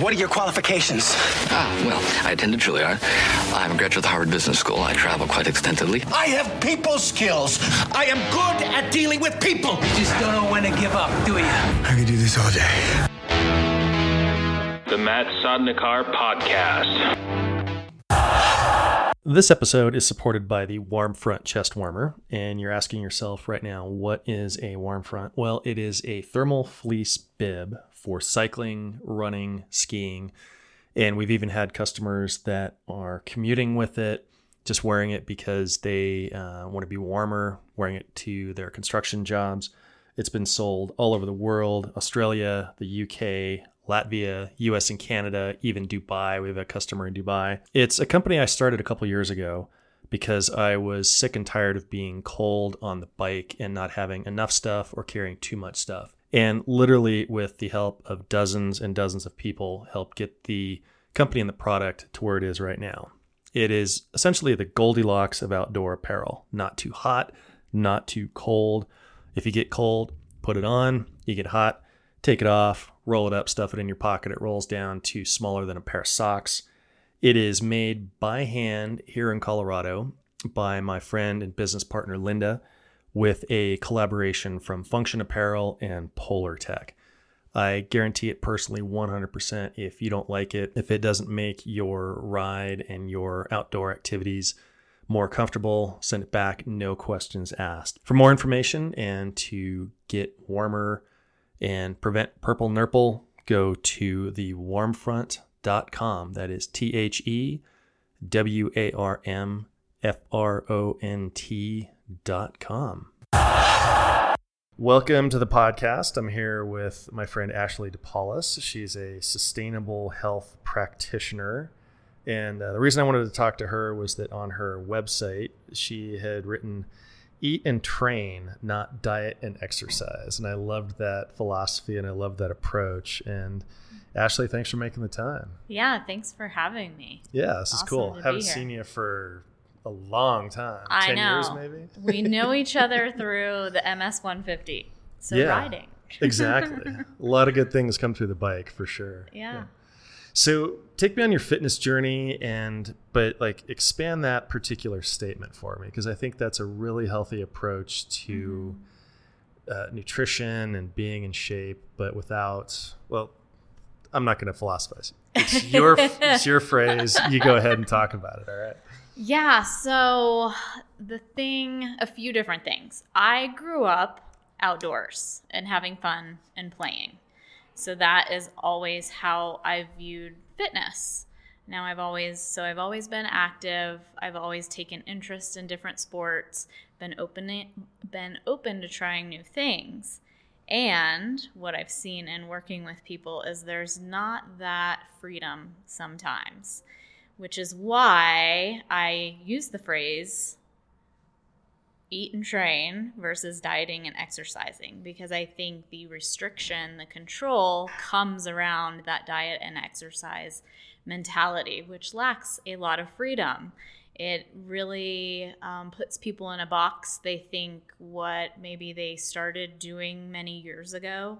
What are your qualifications? Ah, well, I attended Juilliard. I'm a graduate of the Harvard Business School. I travel quite extensively. I have people skills. I am good at dealing with people. You just don't know when to give up, do you? I could do this all day. The Matt Sodnikar Podcast. This episode is supported by the Warm Front chest warmer, and you're asking yourself right now, what is a Warm Front? Well, it is a thermal fleece bib for cycling, running, skiing, and we've even had customers that are commuting with it, just wearing it because they uh, want to be warmer, wearing it to their construction jobs. It's been sold all over the world Australia, the UK, Latvia, US and Canada, even Dubai. We have a customer in Dubai. It's a company I started a couple years ago because I was sick and tired of being cold on the bike and not having enough stuff or carrying too much stuff. And literally, with the help of dozens and dozens of people, help get the company and the product to where it is right now. It is essentially the Goldilocks of outdoor apparel. Not too hot, not too cold. If you get cold, put it on. You get hot, take it off, roll it up, stuff it in your pocket. It rolls down to smaller than a pair of socks. It is made by hand here in Colorado by my friend and business partner Linda with a collaboration from Function Apparel and Polartec. I guarantee it personally 100% if you don't like it, if it doesn't make your ride and your outdoor activities more comfortable, send it back, no questions asked. For more information and to get warmer and prevent purple nurple, go to thewarmfront.com. That is T H E W A R M F R O N T.com. Welcome to the podcast. I'm here with my friend Ashley DePaulis. She's a sustainable health practitioner. And uh, the reason I wanted to talk to her was that on her website, she had written eat and train, not diet and exercise. And I loved that philosophy and I loved that approach. And Ashley, thanks for making the time. Yeah, thanks for having me. Yeah, this Awesome is cool. Haven't seen you for a long time. I 10 know. years maybe? we know each other through the MS 150. So Yeah. riding. exactly. A lot of good things come through the bike for sure. Yeah. So take me on your fitness journey and but like expand that particular statement for me because I think that's a really healthy approach to uh, nutrition and being in shape, but without well, I'm not going to philosophize. It's your it's your phrase. You go ahead and talk about it. All right. Yeah, so the thing, a few different things. I grew up outdoors and having fun and playing. So that is always how I viewed fitness. Now I've always so I've always been active. I've always taken interest in different sports, been open been open to trying new things. And what I've seen in working with people is there's not that freedom sometimes, which is why I use the phrase eat and train versus dieting and exercising because I think the restriction, the control comes around that diet and exercise mentality, which lacks a lot of freedom. It really um, puts people in a box. They think what maybe they started doing many years ago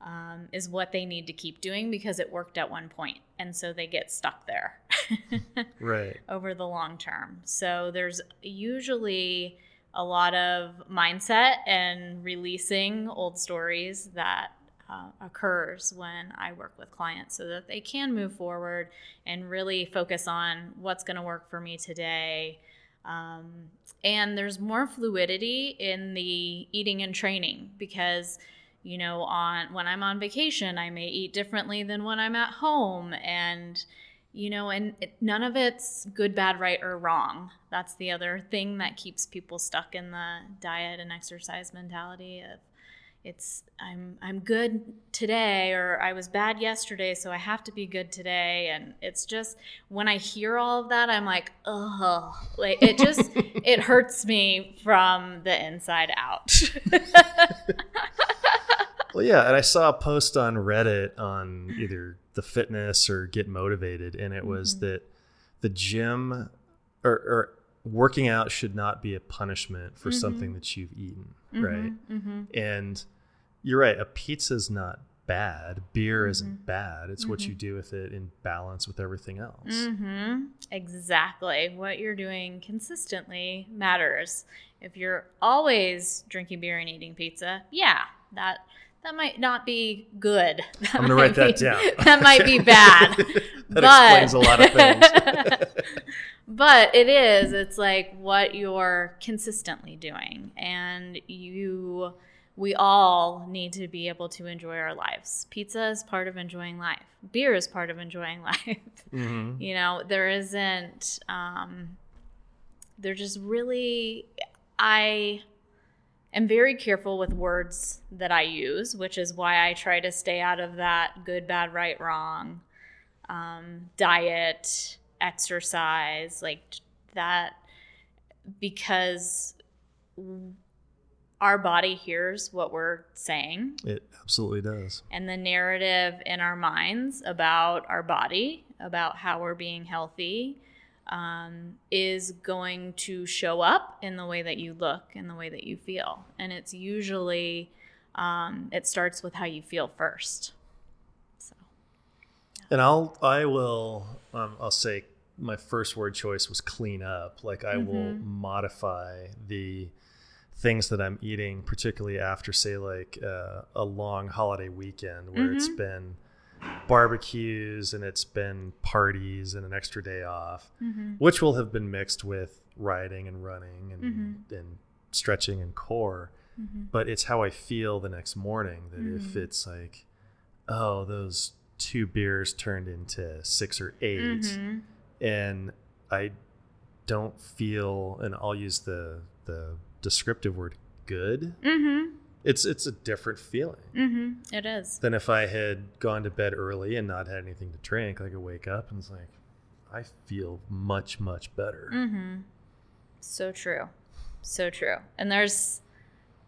um, is what they need to keep doing because it worked at one point, and so they get stuck there. Right. over the long term. So there's usually a lot of mindset and releasing old stories that uh, occurs when I work with clients so that they can move forward and really focus on what's going to work for me today. Um, and there's more fluidity in the eating and training because you know on when i'm on vacation i may eat differently than when i'm at home and you know and it, none of it's good bad right or wrong. That's the other thing that keeps people stuck in the diet and exercise mentality of it's i'm i'm good today or i was bad yesterday so i have to be good today. And it's just when i hear all of that i'm like oh like it just it hurts me from the inside out Well, yeah, and I saw a post on Reddit on either the fitness or get motivated, and it was Mm-hmm. that the gym or, or working out should not be a punishment for something that you've eaten, right? mm-hmm. And you're right, a pizza's not bad. Beer isn't bad. It's what you do with it in balance with everything else. Mm-hmm. Exactly. What you're doing consistently matters. If you're always drinking beer and eating pizza, yeah, that that might not be good. That I'm gonna write that be- down. That might be bad. That but, explains a lot of things. but it is. It's like what you're consistently doing, and you. We all need to be able to enjoy our lives. Pizza is part of enjoying life. Beer is part of enjoying life. Mhm. You know, there isn't. Um, they're just really. I am very careful with words that I use, which is why I try to stay out of that good, bad, right, wrong, um, diet, exercise, like that, because our body hears what we're saying It absolutely does. and the narrative in our minds about our body, about how we're being healthy, um, is going to show up in the way that you look and the way that you feel. And it's usually, um, it starts with how you feel first. So, And I'll I will um, I'll say my first word choice was clean up. Like I will modify the things that I'm eating, particularly after say like uh, a long holiday weekend where it's been barbecues and it's been parties and an extra day off, mm-hmm. which will have been mixed with riding and running and, mm-hmm. and stretching and core. Mm-hmm. But it's how I feel the next morning that if it's like, oh, those two beers turned into six or 8 and I don't feel, and I'll use the the descriptive word good. It's it's a different feeling mm-hmm, it is. than if I had gone to bed early and not had anything to drink. Like I wake up and it's like, I feel much much better. Mm-hmm. So true. So true. And there's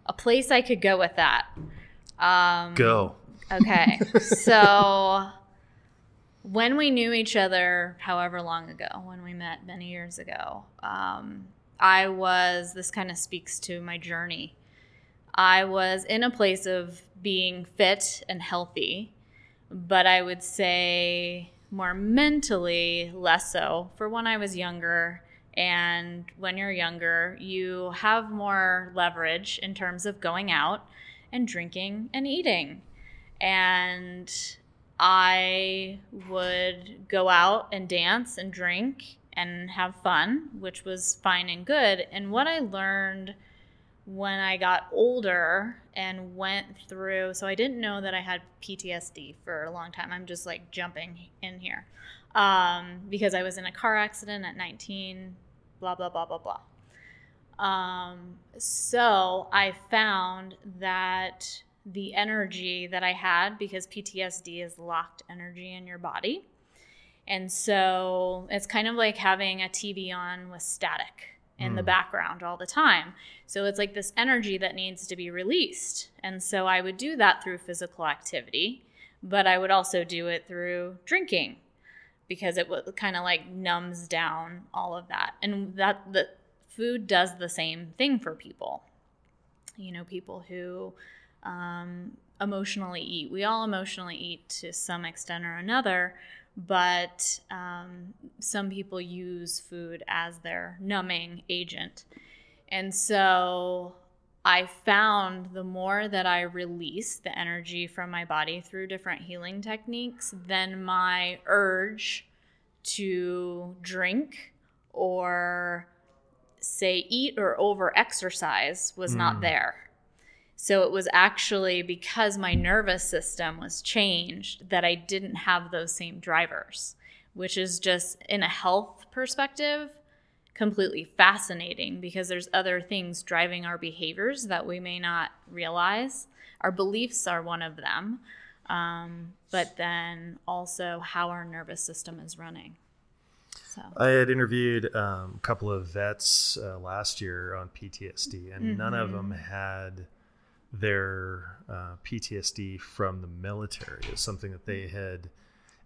a place I could go with that. Um, Go. Okay. so when we knew each other, however long ago, when we met many years ago, um, I was, this kind of speaks to my journey. I was in a place of being fit and healthy, but I would say more mentally less so for when I was younger. And when you're younger, you have more leverage in terms of going out and drinking and eating. And I would go out and dance and drink and have fun, which was fine and good. And what I learned when I got older and went through, so I didn't know that I had PTSD for a long time. I'm just like jumping in here um, because I was in a car accident at 19, blah, blah, blah, blah, blah. Um, so I found that the energy that I had, because PTSD is locked energy in your body. And so it's kind of like having a TV on with static in the background all the time. So it's like this energy that needs to be released. And so I would do that through physical activity, but I would also do it through drinking because it would kind of like numbs down all of that. And that the food does the same thing for people. You know, people who um, emotionally eat. We all emotionally eat to some extent or another, but um, some people use food as their numbing agent. And so I found the more that I released the energy from my body through different healing techniques, then my urge to drink or say eat or over exercise was not there. So it was actually because my nervous system was changed that I didn't have those same drivers, which is just in a health perspective completely fascinating because there's other things driving our behaviors that we may not realize. Our beliefs are one of them, um, but then also how our nervous system is running. So, I had interviewed um, a couple of vets uh, last year on PTSD, and none of them had their uh, PTSD from the military. It was something that they had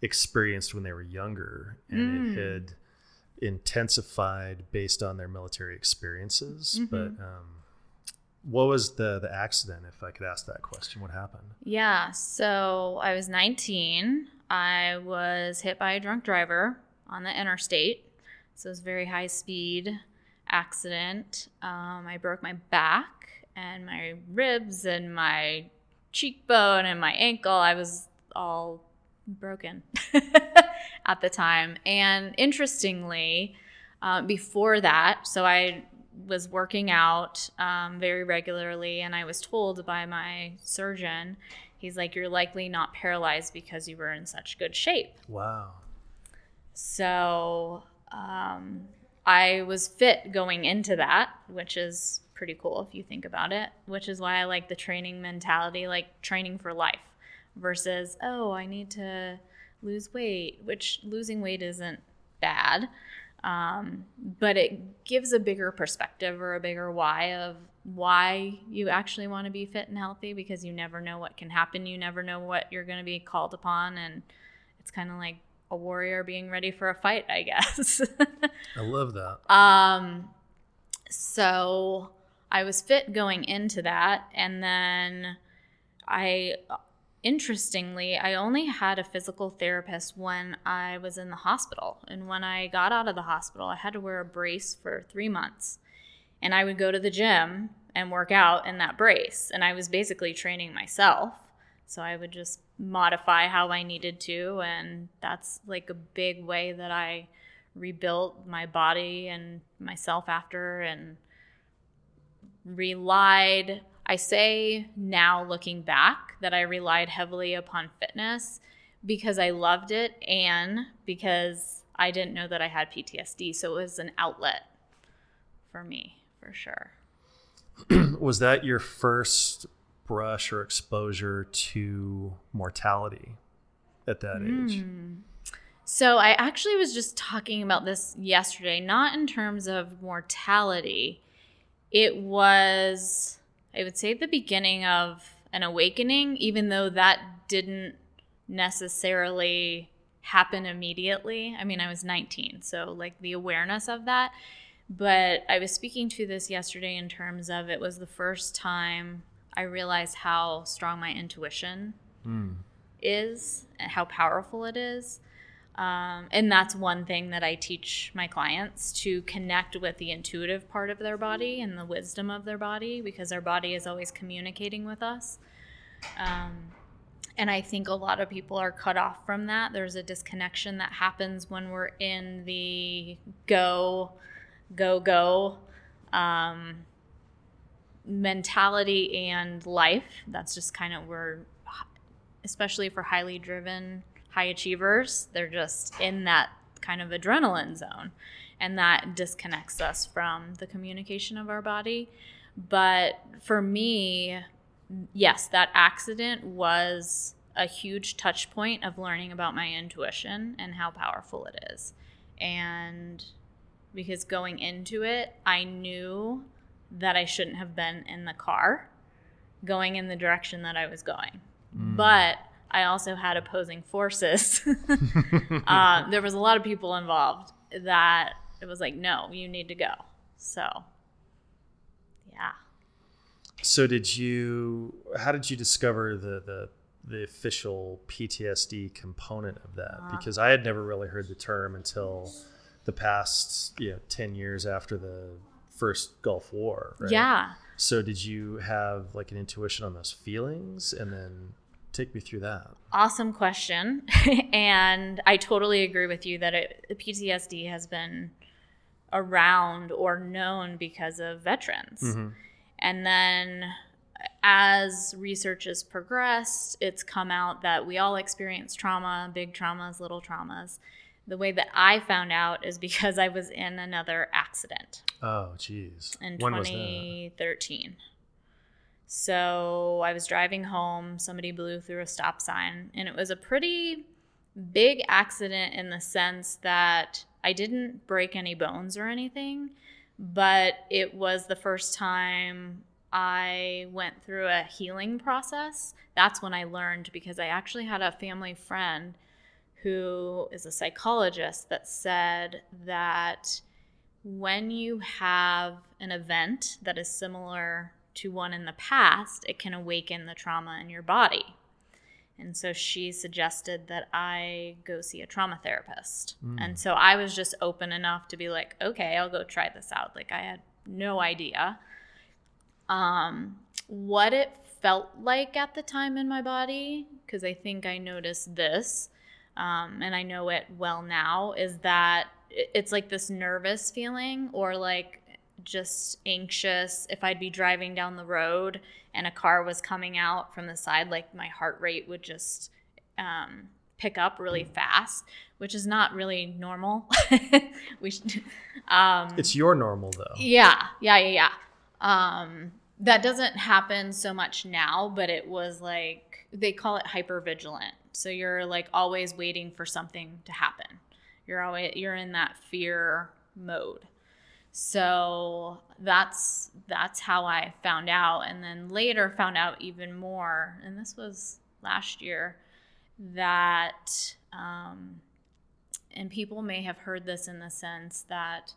experienced when they were younger, and it had intensified based on their military experiences. But um, What was the the accident? If I could ask that question, what happened? Yeah, so I was 19. I was hit by a drunk driver on the interstate. So it was a very high speed accident. Um, I broke my back and my ribs and my cheekbone and my ankle. I was all broken at the time. And interestingly, uh, before that, so I was working out um, very regularly, and I was told by my surgeon, he's like, You're likely not paralyzed because you were in such good shape. Wow. So um, I was fit going into that, which is pretty cool if you think about it, which is why I like the training mentality, like training for life versus, oh, I need to lose weight, which losing weight isn't bad. Um, but it gives a bigger perspective or a bigger why of why you actually want to be fit and healthy because you never know what can happen. You never know what you're going to be called upon. And it's kind of like a warrior being ready for a fight, I guess. I love that. Um, so I was fit going into that, and then I, interestingly, I only had a physical therapist when I was in the hospital, and when I got out of the hospital, I had to wear a brace for three months, and I would go to the gym and work out in that brace, and I was basically training myself. So I would just modify how I needed to, and that's like a big way that I rebuilt my body and myself after. And relied I say now looking back that I relied heavily upon fitness because I loved it and because I didn't know that I had PTSD so it was an outlet for me for sure. was that your first brush or exposure to mortality at that age? Hmm. So I actually was just talking about this yesterday, not in terms of mortality. It was, I would say, the beginning of an awakening, even though that didn't necessarily happen immediately. I mean, I was 19, so like the awareness of that. But I was speaking to this yesterday in terms of it was the first time I realized how strong my intuition hmm. is and how powerful it is. Um, and that's one thing that I teach my clients to connect with the intuitive part of their body and the wisdom of their body because our body is always communicating with us. Um, and I think a lot of people are cut off from that. There's a disconnection that happens when we're in the go, go, go um, mentality and life. That's just kind of where, especially for highly driven high achievers, they're just in that kind of adrenaline zone. And that disconnects us from the communication of our body. But for me, yes, that accident was a huge touch point of learning about my intuition and how powerful it is. And because going into it, I knew that I shouldn't have been in the car going in the direction that I was going. Mm. But I also had opposing forces. uh, there was a lot of people involved that it was like, no, you need to go. So, yeah. So did you? How did you discover the the the official PTSD component of that? Because I had never really heard the term until the past you know ten years after the first Gulf War. Right? Yeah. So did you have like an intuition on those feelings, and then take me through that? Awesome question. and I totally agree with you that it, PTSD has been around or known because of veterans. Mm-hmm. And then as research has progressed, it's come out that we all experience trauma, big traumas, little traumas. The way that I found out is because I was in another accident Oh, geez. in when was that? 2013. So I was driving home, somebody blew through a stop sign, and it was a pretty big accident in the sense that I didn't break any bones or anything, but it was the first time I went through a healing process. That's when I learned because I actually had a family friend who is a psychologist that said that when you have an event that is similar to one in the past, it can awaken the trauma in your body. And so she suggested that I go see a trauma therapist. And so I was just open enough to be like, okay, I'll go try this out. Like I had no idea um, what it felt like at the time in my body, because I think I noticed this, um, and I know it well now, is that it's like this nervous feeling or like just anxious. If I'd be driving down the road and a car was coming out from the side, like my heart rate would just um, pick up really fast, which is not really normal. we should, um, It's your normal though. yeah, yeah, yeah, yeah. Um, that doesn't happen so much now, but it was like they call it hypervigilant. So you're like always waiting for something to happen. You're always you're in that fear mode. So that's that's how I found out, and then later found out even more. And this was last year that um, and people may have heard this in the sense that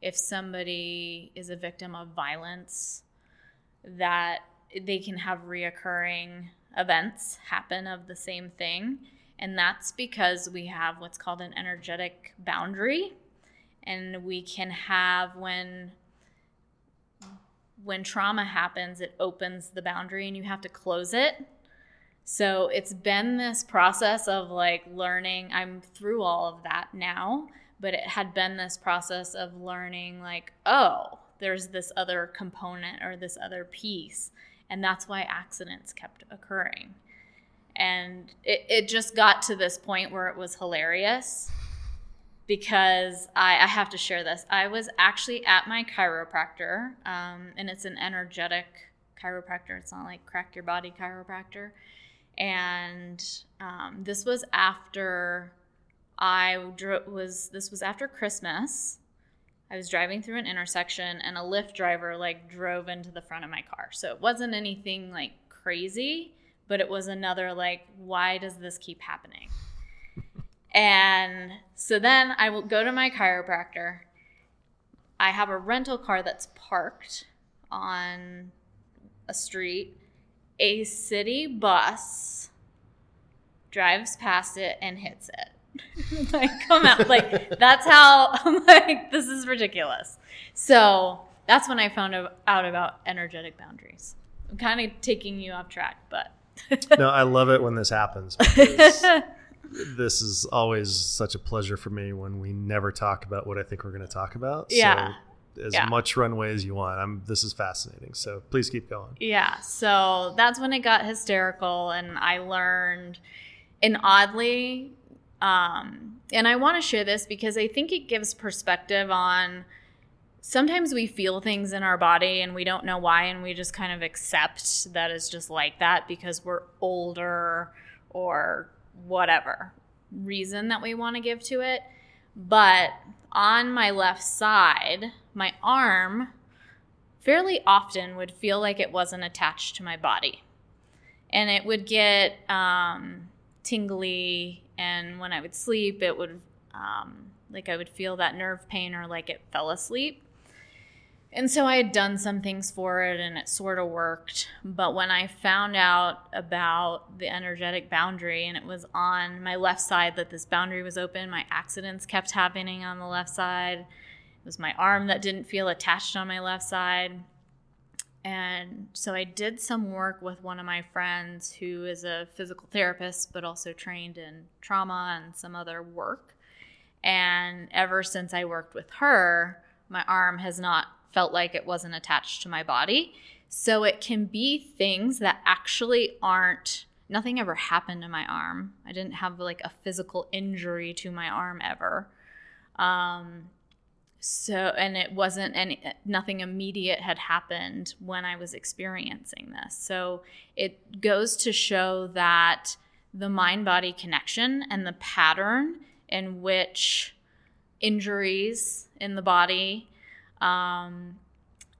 if somebody is a victim of violence that they can have reoccurring events happen of the same thing and that's because we have what's called an energetic boundary and we can have when when trauma happens it opens the boundary and you have to close it so it's been this process of like learning. I'm through all of that now, but it had been this process of learning, like, oh, there's this other component or this other piece. And that's why accidents kept occurring. And it, it just got to this point where it was hilarious because I, I have to share this. I was actually at my chiropractor, um, and it's an energetic chiropractor. It's not like crack your body chiropractor and um, this was after I dro- was this was after Christmas. I was driving through an intersection and a Lyft driver like drove into the front of my car. So it wasn't anything like crazy, but it was another like why does this keep happening? And so then I will go to my chiropractor. I have a rental car that's parked on a street a city bus drives past it and hits it. like, come out. Like, that's how I'm like, this is ridiculous. So that's when I found out about energetic boundaries. I'm kind of taking you off track, but no, I love it when this happens. this is always such a pleasure for me when we never talk about what I think we're going to talk about. Yeah. So as Yeah. much runway as you want. I'm. This is fascinating. So please keep going. Yeah, so that's when it got hysterical, and I learned, and oddly, um, and I want to share this because I think it gives perspective on. Sometimes we feel things in our body and we don't know why, and we just kind of accept that it's just like that because we're older or whatever reason that we want to give to it. But on my left side, my arm fairly often would feel like it wasn't attached to my body. And it would get um, tingly, and when I would sleep, it would, um, like, I would feel that nerve pain or like it fell asleep. And so I had done some things for it and it sort of worked. But when I found out about the energetic boundary and it was on my left side that this boundary was open, my accidents kept happening on the left side. It was my arm that didn't feel attached on my left side. And so I did some work with one of my friends who is a physical therapist, but also trained in trauma and some other work. And ever since I worked with her, my arm has not felt like it wasn't attached to my body. So it can be things that actually aren't, nothing ever happened to my arm. I didn't have like a physical injury to my arm ever. Um, so, and it wasn't any, nothing immediate had happened when I was experiencing this. So it goes to show that the mind body connection and the pattern in which injuries in the body, um,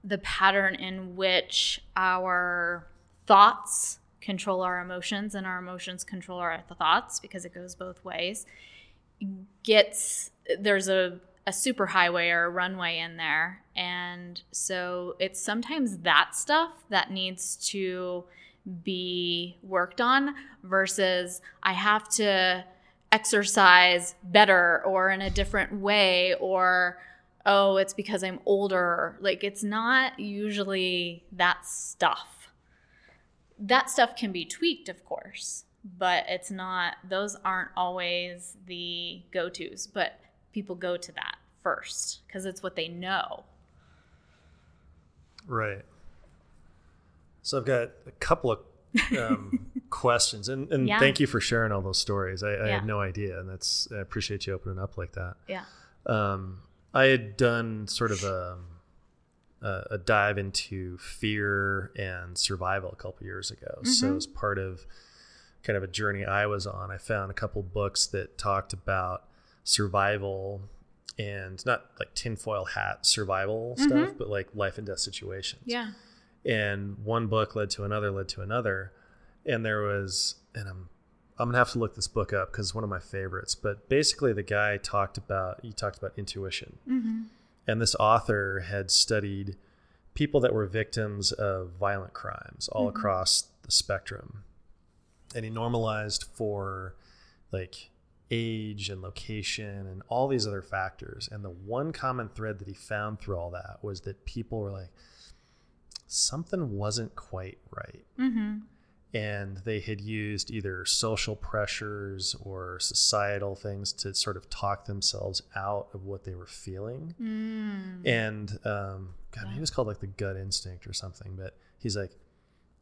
the pattern in which our thoughts control our emotions and our emotions control our thoughts because it goes both ways gets there's a a super highway or a runway in there. And so it's sometimes that stuff that needs to be worked on versus I have to exercise better or in a different way or oh it's because I'm older like it's not usually that stuff that stuff can be tweaked of course but it's not those aren't always the go-to's but people go to that first because it's what they know Right. So I've got a couple of um, questions, and, and Yeah. thank you for sharing all those stories. I, I Yeah. had no idea, and that's I appreciate you opening up like that. yeah Um, I had done sort of a, a, dive into fear and survival a couple years ago. So mm-hmm. as part of kind of a journey I was on, I found a couple books that talked about survival and not like tinfoil hat survival mm-hmm. stuff, but like life and death situations. Yeah. And one book led to another led to another. And there was and i'm i'm gonna have to look this book up because it's one of my favorites but basically the guy talked about he talked about intuition. Mm-hmm. And this author had studied people that were victims of violent crimes all mm-hmm. across the spectrum. And he normalized for like age and location and all these other factors. And the one common thread that he found through all that was that people were like something wasn't quite right. Mm-hmm. And they had used either social pressures or societal things to sort of talk themselves out of what they were feeling. Mm. And um, God, maybe it was called like the gut instinct or something, but he's like,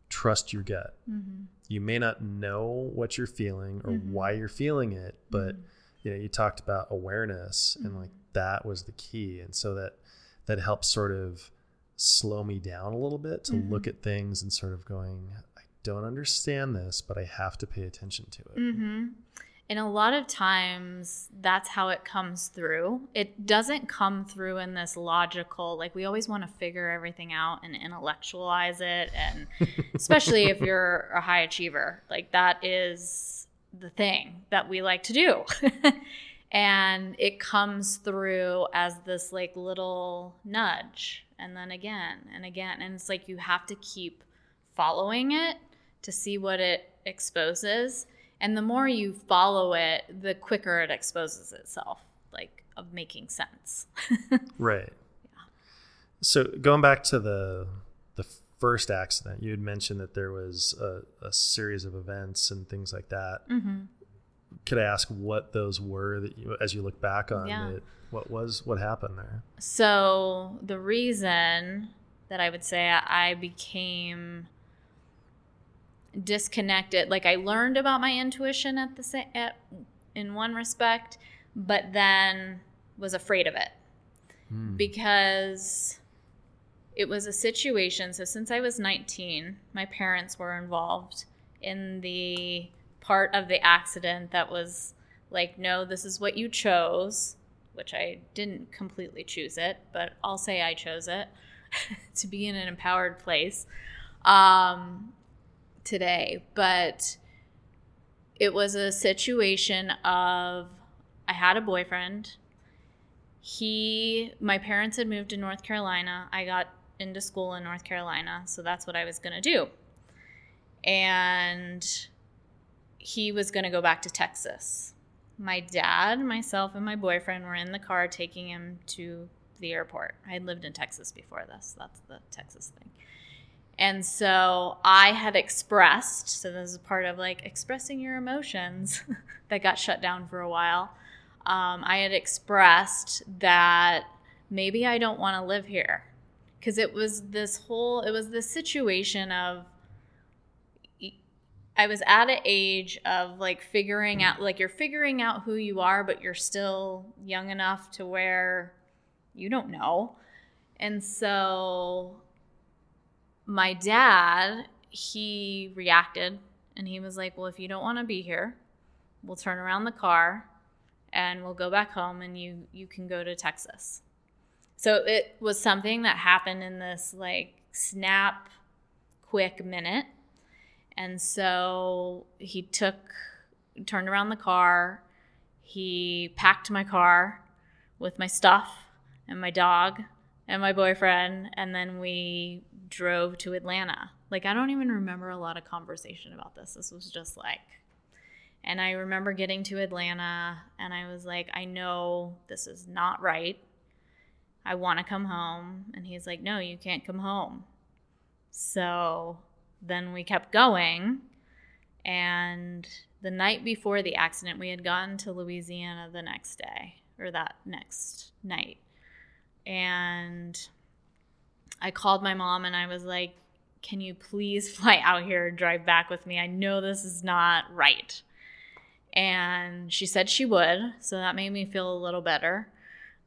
trust your gut. Mm-hmm. You may not know what you're feeling or mm-hmm. why you're feeling it, but mm-hmm. you know, you talked about awareness and like that was the key. And so that that helps sort of slow me down a little bit to look at things and sort of going, don't understand this, but I have to pay attention to it. Mm-hmm. And a lot of times that's how it comes through. It doesn't come through in this logical, like we always want to figure everything out and intellectualize it. And especially if you're a high achiever, like that is the thing that we like to do. and it comes through as this like little nudge and then again and again. And it's like you have to keep following it to see what it exposes. And the more you follow it, the quicker it exposes itself, like of making sense. Right. Yeah. So going back to the the first accident, you had mentioned that there was a, a series of events and things like that. Mm-hmm. Could I ask what those were that you, as you look back on Yeah. it, what was what happened there? So the reason that I would say I became disconnected, like I learned about my intuition at the sa- at in one respect, but then was afraid of it. Because it was a situation. So since I was 19, my parents were involved in the part of the accident that was like, no, this is what you chose, which I didn't completely choose it, but I'll say I chose it to be in an empowered place. Um, today. But it was a situation of I had a boyfriend. He, my parents had moved to North Carolina. I got into school in North Carolina, so that's what I was going to do. And he was going to go back to Texas. My dad, myself, and my boyfriend were in the car taking him to the airport. I had lived in Texas before this. That's the Texas thing. And so I had expressed, so this is part of like expressing your emotions that got shut down for a while. Um, I had expressed that maybe I don't want to live here because it was this whole, it was this situation of, I was at an age of like figuring out, like you're figuring out who you are, but you're still young enough to where you don't know. And so my dad, he reacted and he was like, Well, if you don't want to be here, we'll turn around the car and we'll go back home and you you can go to Texas. So it was something that happened in this like snap quick minute. And so he took turned around the car, he packed my car, with my stuff and my dog and my boyfriend, and then we drove to Atlanta. Like, I don't even remember a lot of conversation about this. This was just like, and I remember getting to Atlanta and I was like, I know this is not right. I want to come home. And he's like, No, you can't come home. So then we kept going. And the night before the accident, we had gotten to Louisiana the next day or that next night. And I called my mom and I was like, Can you please fly out here and drive back with me? I know this is not right. And she said she would. So that made me feel a little better.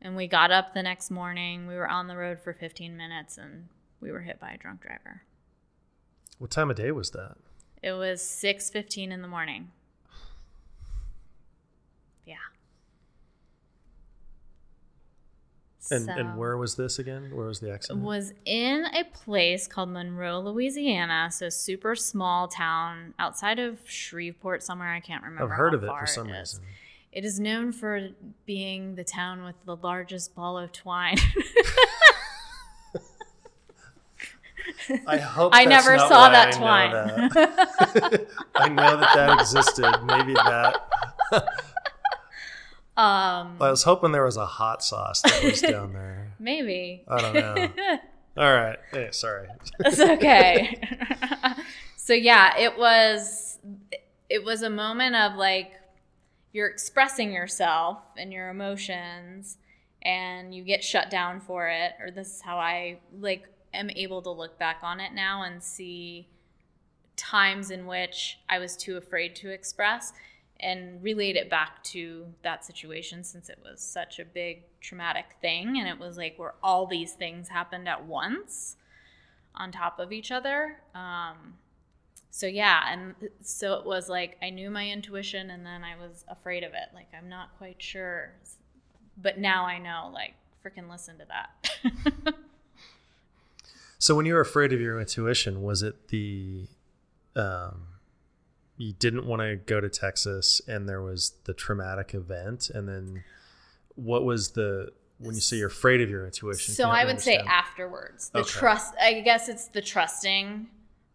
And we got up the next morning. We were on the road for 15 minutes and we were hit by a drunk driver. What time of day was that? It was 6:15 in the morning. Yeah. And So- and where was this again? Where was the accident? was in a place called Monroe, Louisiana. So super small town outside of Shreveport, somewhere I can't remember. I've heard of it for some is. reason. It is known for being the town with the largest ball of twine. I hope I never saw that I twine. know that. I know that that existed. Maybe that. um, I was hoping there was a hot sauce that was down there. maybe. I don't know. All right. Hey, sorry. It's okay. so yeah, it was it was a moment of like you're expressing yourself and your emotions and you get shut down for it or this is how I like am able to look back on it now and see times in which I was too afraid to express and relate it back to that situation since it was such a big traumatic thing and it was like where all these things happened at once on top of each other. Um, so yeah, and so it was like I knew my intuition, and then I was afraid of it. Like I'm not quite sure, but now I know. Like freaking listen to that. So when you were afraid of your intuition, was it the um, you didn't want to go to Texas and there was the traumatic event, and then what was the when you say you're afraid of your intuition? so I would say afterwards, the Okay. trust. I guess it's the trusting.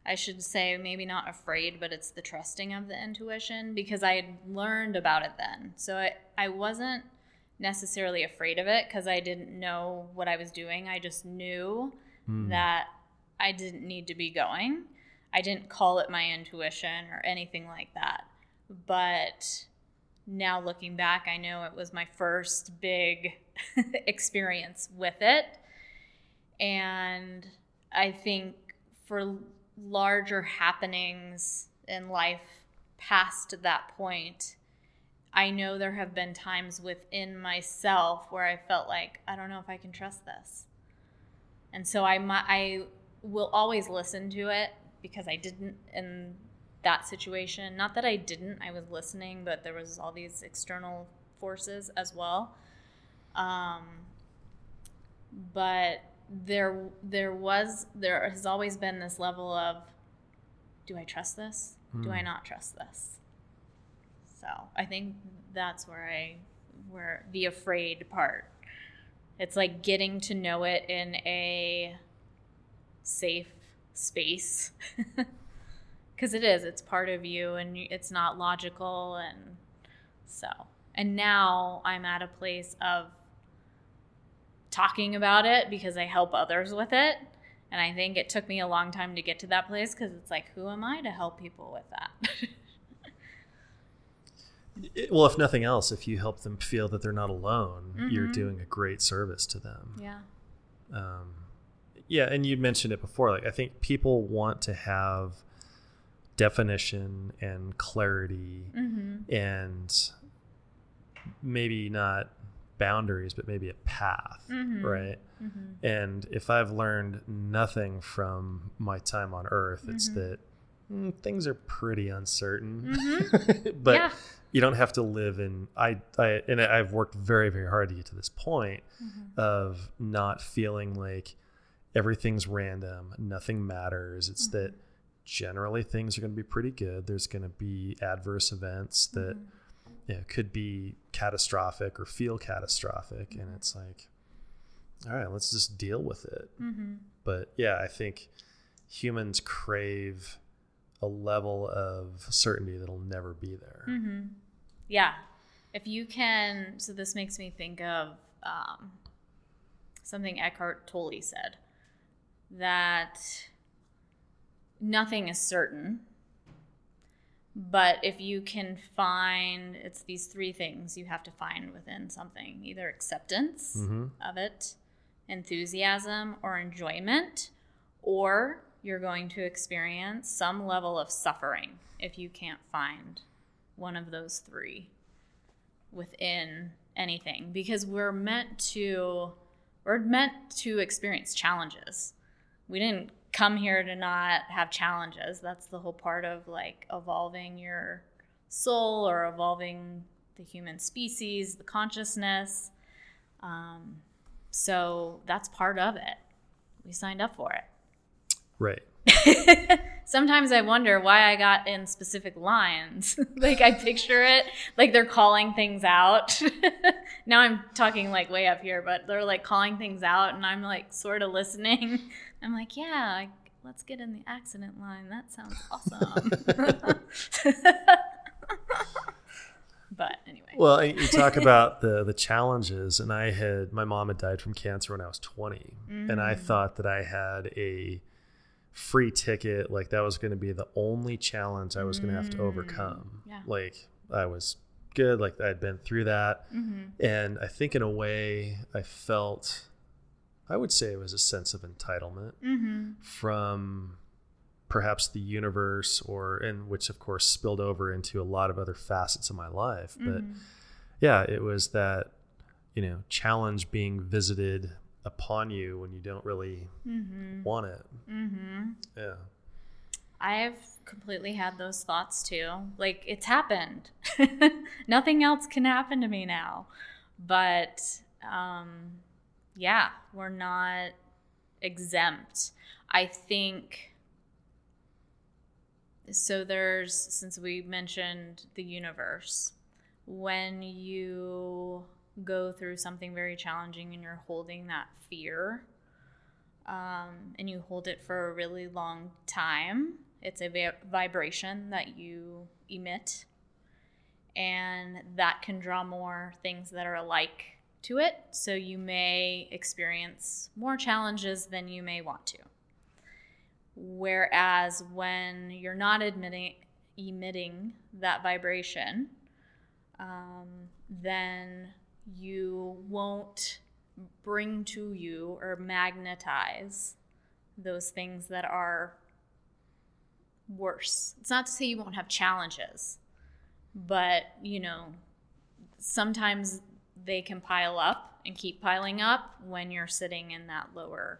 I should say maybe not afraid, but it's the trusting of the intuition because I had learned about it then. So I, I wasn't necessarily afraid of it because I didn't know what I was doing. I just knew hmm. that I didn't need to be going. I didn't call it my intuition or anything like that. But now looking back, I know it was my first big experience with it. And I think for larger happenings in life past that point, I know there have been times within myself where I felt like, I don't know if I can trust this. And so I, I will always listen to it because I didn't in that situation. Not that I didn't, I was listening, but there was all these external forces as well. Um, but there there was there has always been this level of do I trust this? Do I not trust this? So I think that's where I where the afraid part. It's like getting to know it in a safe space. Cuz it is, it's part of you and it's not logical and so. And now I'm at a place of talking about it because I help others with it. And I think it took me a long time to get to that place because it's like, who am I to help people with that? It- well, if nothing else, if you help them feel that they're not alone, you're Mhm. doing a great service to them. yeah. um, yeah and you mentioned it before like i think people want to have definition and clarity Mm-hmm. and maybe not boundaries but maybe a path Mhm. right Mm-hmm. and if i've learned nothing from my time on earth it's Mm-hmm. that mm, things are pretty uncertain Mhm. but Yeah. you don't have to live in I, I and i've worked very very hard to get to this point Mm-hmm. of not feeling like everything's random nothing matters. It's that mm-hmm. generally things are going to be pretty good. There's going to be adverse events that mm-hmm. yeah, could be catastrophic or feel catastrophic, and mm-hmm. it's like, all right, let's just deal with it. But yeah, I think humans crave a level of certainty that'll never be there. Yeah. If you can, so this makes me think of um, something Eckhart Tolle said that nothing is certain. But if you can find, it's these three things you have to find within something either acceptance mm-hmm. of it, enthusiasm, or enjoyment, or you're going to experience some level of suffering if you can't find one of those three within anything. Because we're meant to we're meant to experience challenges we didn't come here to not have challenges. That's the whole part of like evolving your soul or evolving the human species the consciousness. Um, so that's part of it. We signed up for it. Right. sometimes I wonder why I got in specific lines. like I picture it like they're calling things out. now I'm talking like way up here, but they're like calling things out, and I'm like sort of listening. I'm like, yeah, let's get in the accident line. That sounds awesome. but anyway, Well, you talk about the the challenges, and I had my mom had died from cancer when I was 20, and I mm. thought that I had a free ticket, like that was going to be the only challenge I was going to have to mm. overcome. Yeah. Like I was good, like I'd been through that, mm-hmm. and I think in a way I felt, I would say it was a sense of entitlement mm-hmm. from perhaps the universe or and which of course spilled over into a lot of other facets of my life. But mm-hmm. yeah it was that you know challenge being visited upon you when you don't really want it yeah I've completely had those thoughts too. Like it's happened. Nothing else can happen to me now. But um yeah, we're not exempt. I think so there's since we mentioned the universe when you go through something very challenging and you're holding that fear um, and you hold it for a really long time, it's a vi- vibration that you emit, and that can draw more things that are alike to it. So you may experience more challenges than you may want to. Whereas when you're not admitting, emitting that vibration, um, then you won't bring to you or magnetize those things that are worse. It's not to say you won't have challenges, but you know, sometimes they can pile up and keep piling up when you're sitting in that lower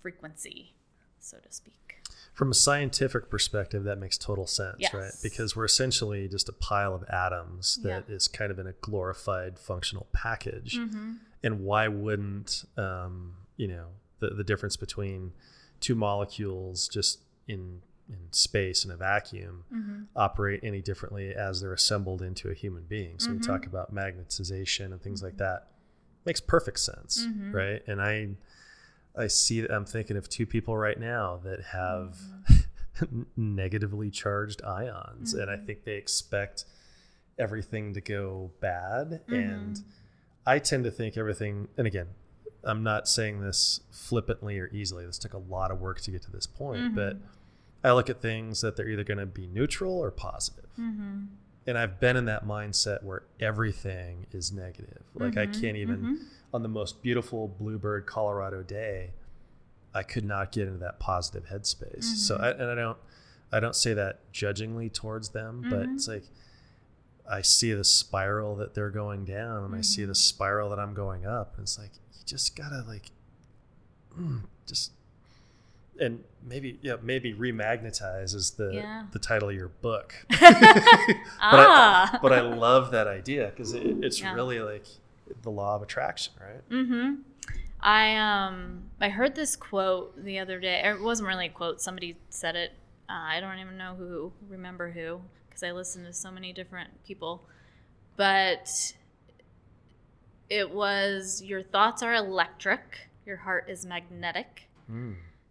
frequency, so to speak. From a scientific perspective that makes total sense Yes. right because we're essentially just a pile of atoms that is Yeah. kind of in a glorified functional package Mm-hmm. and why wouldn't um, you know the, the difference between two molecules just in in space in a vacuum Mm-hmm. operate any differently as they're assembled into a human being so we Mm-hmm. talk about magnetization and things like that makes perfect sense Mm-hmm. right and i i see that i'm thinking of two people right now that have Mm-hmm. negatively charged ions and Mm-hmm. i think they expect everything to go bad Mm-hmm. and i tend to think everything and again i'm not saying this flippantly or easily this took a lot of work to get to this point but i look at things that they're either going to be neutral or positive. positive and I've been in that mindset where everything is negative. Like I can't even on the most beautiful bluebird Colorado day, I could not get into that positive headspace. So I, and I don't I don't say that judgingly towards them, but it's like I see the spiral that they're going down and I see the spiral that I'm going up and it's like you just got to like mm, just and maybe yeah maybe remagnetize is the Yeah. the title of your book ah, but I love that idea because it, it's Yeah. really like the law of attraction, right? Mm-hmm. I um I heard this quote the other day. It wasn't really a quote. Somebody said it. Uh, I don't even know who. Remember who? Because I listen to so many different people. but it was your thoughts are electric, your heart is magnetic.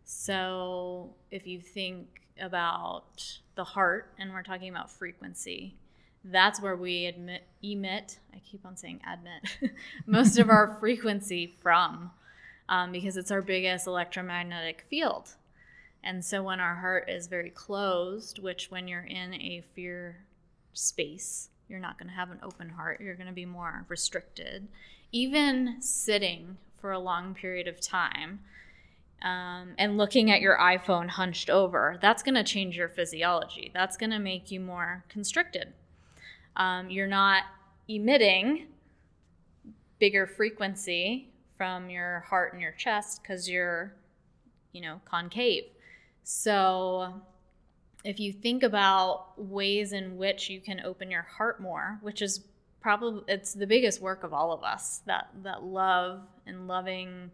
So if you think about the heart, and we're talking about frequency, that's where we admit, emit, I keep on saying admit, most of our frequency from um, because it's our biggest electromagnetic field. And so when our heart is very closed, which when you're in a fear space, you're not going to have an open heart, you're going to be more restricted. Even sitting for a long period of time, um, and looking at your iPhone hunched over, that's going to change your physiology. That's going to make you more constricted. Um, you're not emitting bigger frequency from your heart and your chest because you're, you know, concave. So if you think about ways in which you can open your heart more, which is probably it's the biggest work of all of us that that love and loving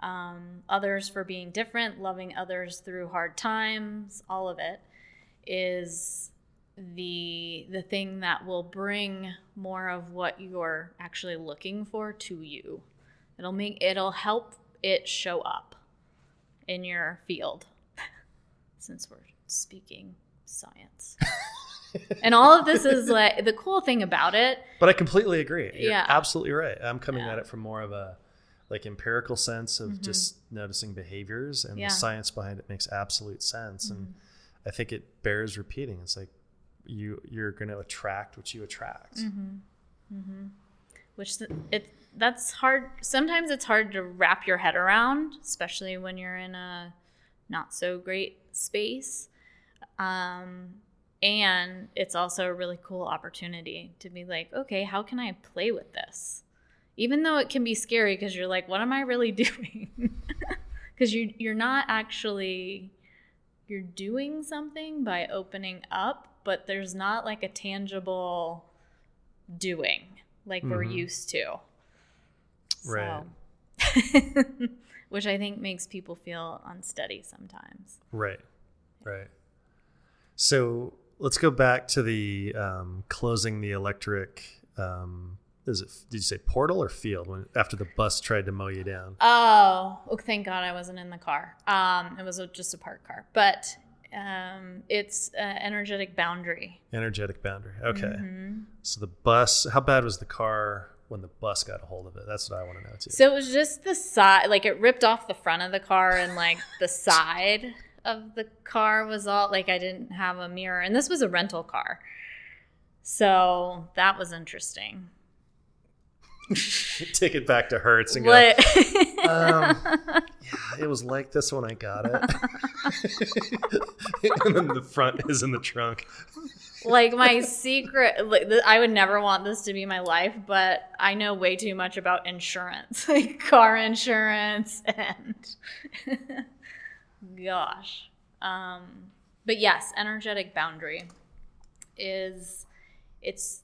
um, others for being different, loving others through hard times, all of it is the the thing that will bring more of what you're actually looking for to you. It'll make it'll help it show up in your field. Since we're speaking science. and all of this is like the cool thing about it But I completely agree. You're Yeah. absolutely right. I'm coming Yeah. at it from more of a like empirical sense of mm-hmm. just noticing behaviors and Yeah. the science behind it makes absolute sense and mm-hmm. I think it bears repeating. It's like you you're going to attract what you attract. which th- it that's hard sometimes it's hard to wrap your head around especially when you're in a not so great space. Um, and it's also a really cool opportunity to be like okay how can i play with this? Even though it can be scary because you're like what am i really doing? Because you, you're not actually you're doing something by opening up but there's not like a tangible doing like we're used to. Right. So- Which I think makes people feel unsteady sometimes. Right. Right. So let's go back to the um, closing the electric. Um, is it? Did you say portal or field? When after the bus tried to mow you down. Oh, oh thank God I wasn't in the car. Um, it was a, just a parked car. But um, it's an energetic boundary. Energetic boundary. Okay. Mm-hmm. So the bus. How bad was the car when the bus got a hold of it? That's what I want to know too. So it was just the side, like it ripped off the front of the car, and like the side of the car was all like I didn't have a mirror, and this was a rental car, so that was interesting. Take it back to Hertz and go. Um, yeah, it was like this when I got it. and then the front is in the trunk. like my secret, like th- I would never want this to be my life, but I know way too much about insurance, like car insurance, and gosh. Um, but yes, energetic boundary is it's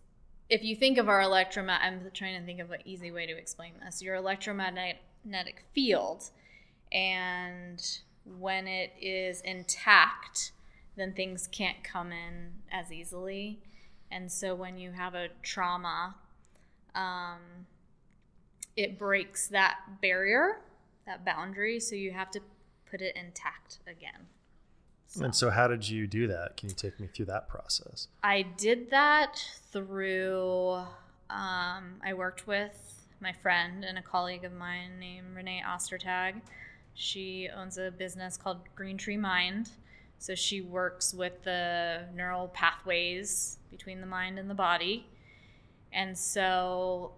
if you think of our electromagnetic, I'm trying to think of an easy way to explain this. Your electromagnetic field, and when it is intact, then things can't come in as easily. And so when you have a trauma, um, it breaks that barrier, that boundary. So you have to put it intact again. And so, how did you do that? Can you take me through that process? I did that through. Um, I worked with my friend and a colleague of mine named Renee Ostertag. She owns a business called Green Tree Mind. So she works with the neural pathways between the mind and the body. And so,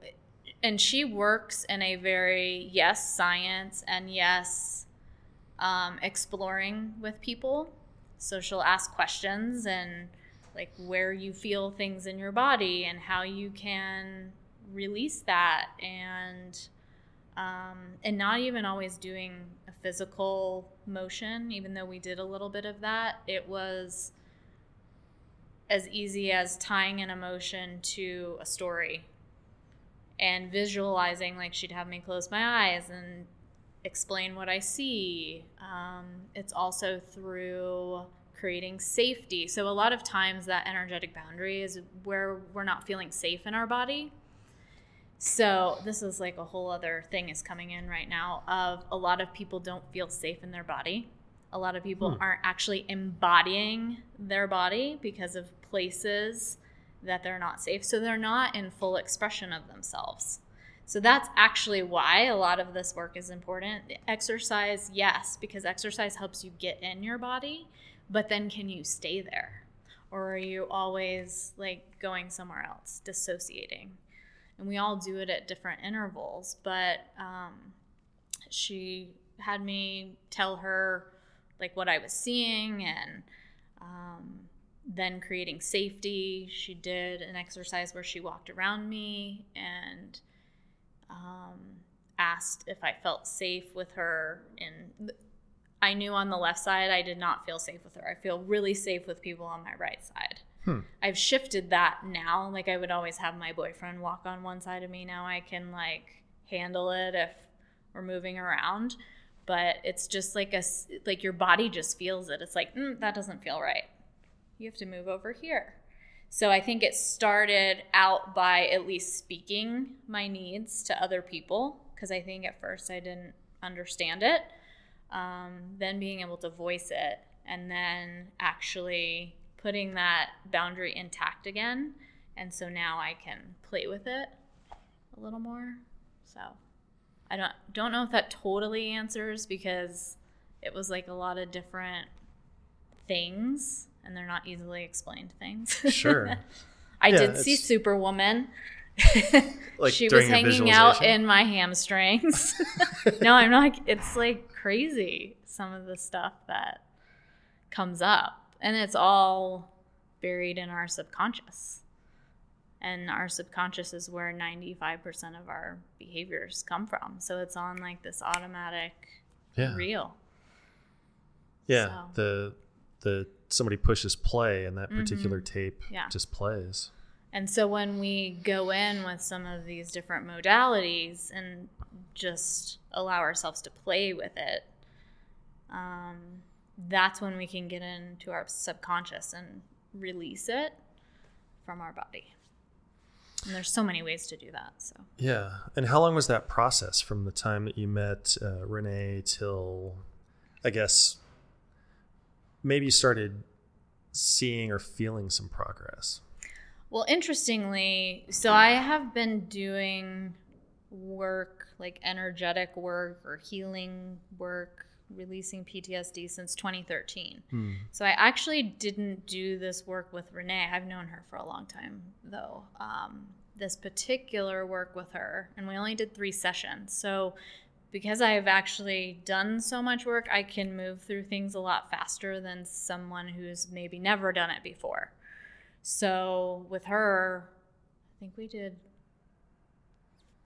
and she works in a very, yes, science and yes, um, exploring with people. So she'll ask questions and like where you feel things in your body and how you can release that and um, and not even always doing a physical motion even though we did a little bit of that. It was as easy as tying an emotion to a story and visualizing like she'd have me close my eyes and explain what I see. Um, it's also through creating safety. So a lot of times that energetic boundary is where we're not feeling safe in our body. So this is like a whole other thing is coming in right now of a lot of people don't feel safe in their body. A lot of people aren't actually embodying their body because of places that they're not safe. So they're not in full expression of themselves. So that's actually why a lot of this work is important. Exercise, yes, because exercise helps you get in your body, but then can you stay there? Or are you always like going somewhere else, dissociating? And we all do it at different intervals, but um, she had me tell her like what I was seeing and um, then creating safety. She did an exercise where she walked around me and um, asked if I felt safe with her. And I knew on the left side I did not feel safe with her. I feel really safe with people on my right side. I've shifted that now. Like I would always have my boyfriend walk on one side of me. Now I can like handle it if we're moving around. But it's just like a like your body just feels it. It's like mm, that doesn't feel right. You have to move over here. So I think it started out by at least speaking my needs to other people because I think at first I didn't understand it. Um, then being able to voice it and then actually putting that boundary intact again. And so now I can play with it a little more. So I don't don't know if that totally answers because it was like a lot of different things and they're not easily explained things. Sure. I Yeah, did see Superwoman. Like she was hanging out in my hamstrings. no, I'm not. It's like crazy some of the stuff that comes up, and it's all buried in our subconscious. And our subconscious is where 95% of our behaviors come from. So it's on like this automatic Yeah. reel. Yeah. So- The the somebody pushes play and that particular tape Mm-hmm. Yeah. just plays. And so when we go in with some of these different modalities and just allow ourselves to play with it, um, that's when we can get into our subconscious and release it from our body. And there's so many ways to do that. So Yeah. And how long was that process from the time that you met uh, Renee till, I guess, maybe you started seeing or feeling some progress? Well, interestingly, so I have been doing work, like energetic work or healing work, releasing PTSD since 2013. So I actually didn't do this work with Renee. I've known her for a long time, though. Um, this particular work with her, and we only did three sessions. So because I've actually done so much work, I can move through things a lot faster than someone who's maybe never done it before. So with her, I think we did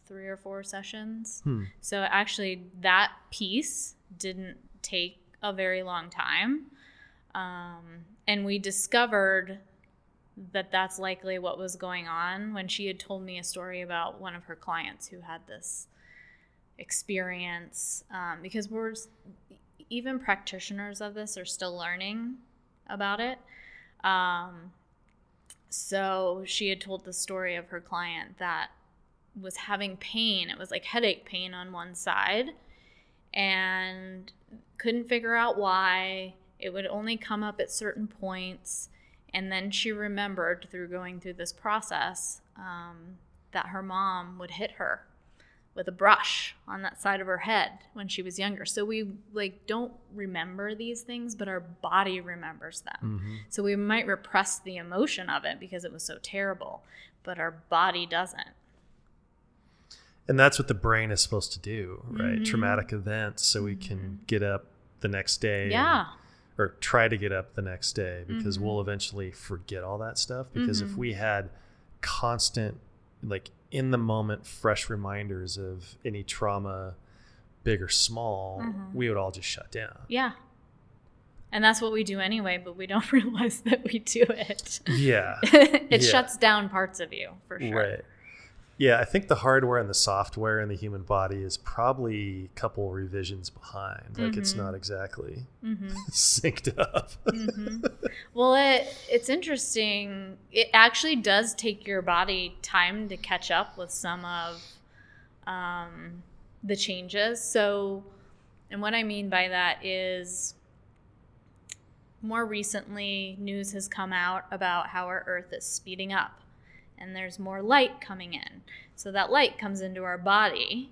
three or four sessions. So actually, that piece didn't take a very long time. Um, and we discovered that that's likely what was going on when she had told me a story about one of her clients who had this experience um, because we're even practitioners of this are still learning about it. Um, so she had told the story of her client that was having pain. It was like headache pain on one side and couldn't figure out why. It would only come up at certain points. And then she remembered through going through this process um, that her mom would hit her with a brush on that side of her head when she was younger. So we like don't remember these things, but our body remembers them. So we might repress the emotion of it because it was so terrible, but our body doesn't. And that's what the brain is supposed to do, right? Mm-hmm. Traumatic events so we can get up the next day. and- Yeah. or try to get up the next day because Mm-hmm. we'll eventually forget all that stuff. Because if we had constant, like in the moment, fresh reminders of any trauma, big or small, Mm-hmm. we would all just shut down. Yeah. And that's what we do anyway, but we don't realize that we do it. Yeah. it Yeah. shuts down parts of you for sure. Right. Yeah, I think the hardware and the software in the human body is probably a couple revisions behind. Like it's mm-hmm. not exactly mm-hmm. synced up. Mm-hmm. Well, it it's interesting. It actually does take your body time to catch up with some of um, the changes. So, and what I mean by that is, more recently, news has come out about how our Earth is speeding up, and there's more light coming in. So that light comes into our body,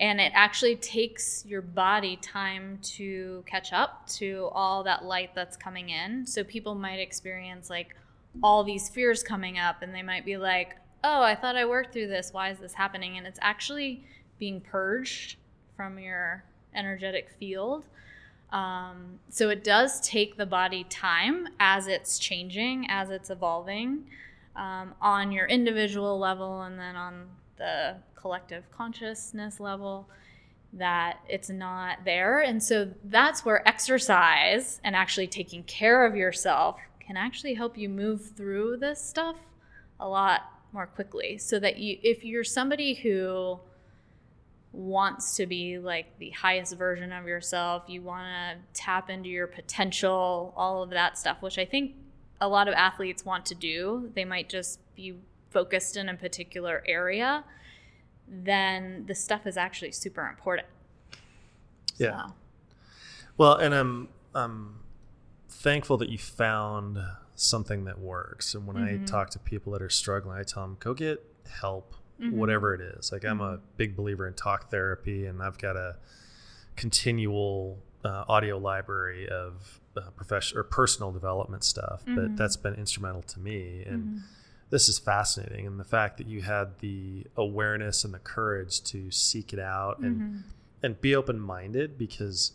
and it actually takes your body time to catch up to all that light that's coming in. So people might experience like all these fears coming up and they might be like oh i thought i worked through this. Why is this happening? And it's actually being purged from your energetic field. Um, so it does take the body time as it's changing as it's evolving um, on your individual level and then on the collective consciousness level that it's not there. And so that's where exercise and actually taking care of yourself can actually help you move through this stuff a lot more quickly. So that you, if you're somebody who wants to be like the highest version of yourself, you want to tap into your potential, all of that stuff, which I think a lot of athletes want to do. They might just be focused in a particular area then the stuff is actually super important. Yeah. So, Well, and I'm I'm thankful that you found something that works. And when I mm-hmm. talk to people that are struggling, I tell them go get help, mm-hmm. whatever it is. Like I'm a mm-hmm. big believer in talk therapy, and I've got a continual uh, audio library of uh, professional or personal development stuff. But mm-hmm. that's been instrumental to me and. Mm-hmm. This is fascinating, and the fact that you had the awareness and the courage to seek it out and mm-hmm. and be open minded because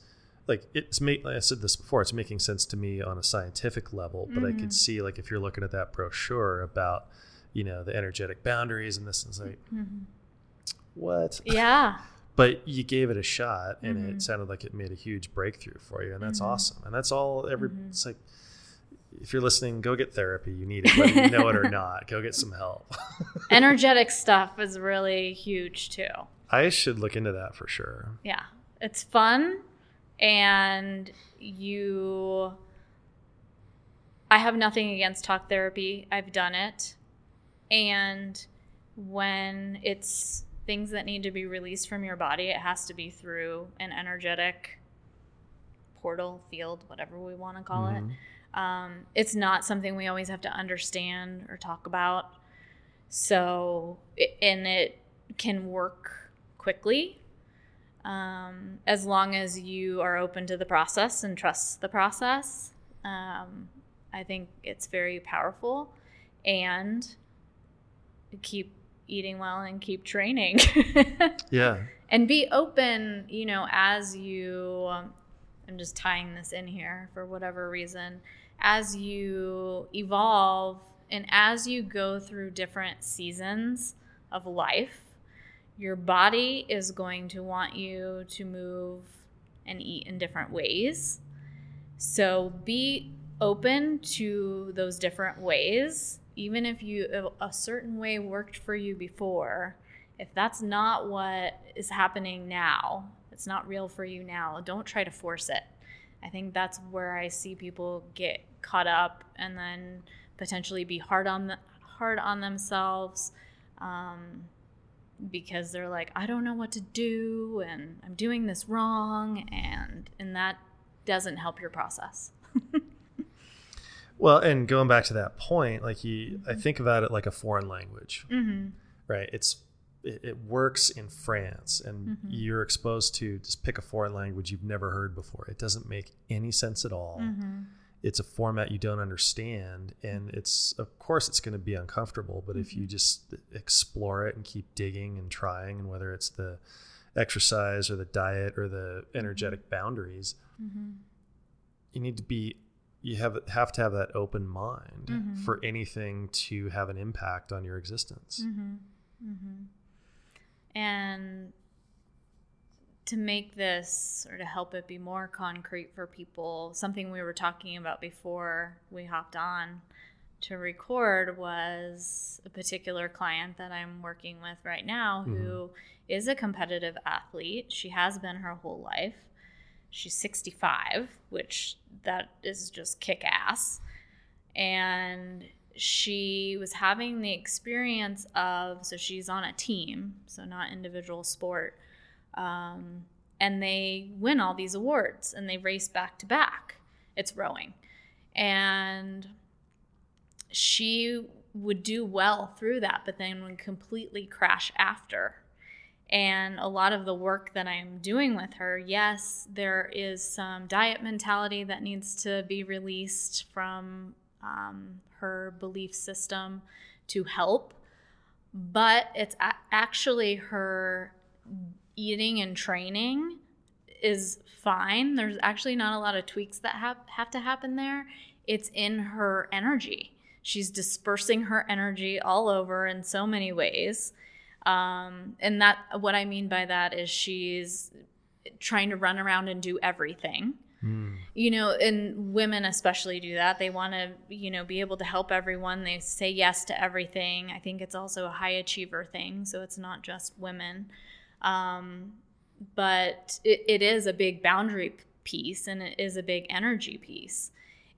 like it's made like I said this before, it's making sense to me on a scientific level, but I could see like if you're looking at that brochure about, you know, the energetic boundaries and this and like what? yeah. But you gave it a shot and it mm-hmm. sounded like it made a huge breakthrough for you and that's mm-hmm. awesome. And that's all every mm-hmm. it's like if you're listening, go get therapy. You need it, whether you know it or not. Go get some help. Energetic stuff is really huge too. I should look into that for sure. Yeah. It's fun and you I have nothing against talk therapy. I've done it. And when it's things that need to be released from your body, it has to be through an energetic portal, field, whatever we want to call it. Um, it's not something we always have to understand or talk about. So, and it can work quickly um, as long as you are open to the process and trust the process. Um, I think it's very powerful and keep eating well and keep training. Yeah. and be open you know as you um, i'm just tying this in here for whatever reason as you evolve and as you go through different seasons of life your body is going to want you to move and eat in different ways so be open to those different ways even if you a certain way worked for you before if that's not what is happening now, it's not real for you now, don't try to force it. I think that's where I see people get caught up and then potentially be hard on the, hard on themselves um, because they're like, I don't know what to do and I'm doing this wrong, and and that doesn't help your process. Well, and going back to that point, like you, I mm-hmm. think about it like a foreign language, mm-hmm. right? It's it, it works in France, and mm-hmm. you're exposed to just pick a foreign language you've never heard before. It doesn't make any sense at all. It's a format you don't understand, and it's of course it's going to be uncomfortable. But if you just explore it and keep digging and trying, and whether it's the exercise or the diet or the energetic boundaries, you need to be you have have to have that open mind mm-hmm. for anything to have an impact on your existence. Mm-hmm. Mm-hmm. And to make this or to help it be more concrete for people, something we were talking about before we hopped on to record was a particular client that I'm working with right now who is a competitive athlete. She has been her whole life. She's 65, which that is just kick ass. And she was having the experience of so she's on a team, so not individual sport. Um, and they win all these awards and they race back to back. It's rowing. And she would do well through that, but then would completely crash after. And a lot of the work that I'm doing with her, yes, there is some diet mentality that needs to be released from um, her belief system to help, but it's a- actually her eating and training is fine. There's actually not a lot of tweaks that have, have to happen there. It's in her energy. She's dispersing her energy all over in so many ways. Um, and that what I mean by that is she's trying to run around and do everything. You know, and women especially do that. They want to, you know, be able to help everyone. They say yes to everything. I think it's also a high achiever thing, so it's not just women. Um, but it, it is a big boundary piece and it is a big energy piece.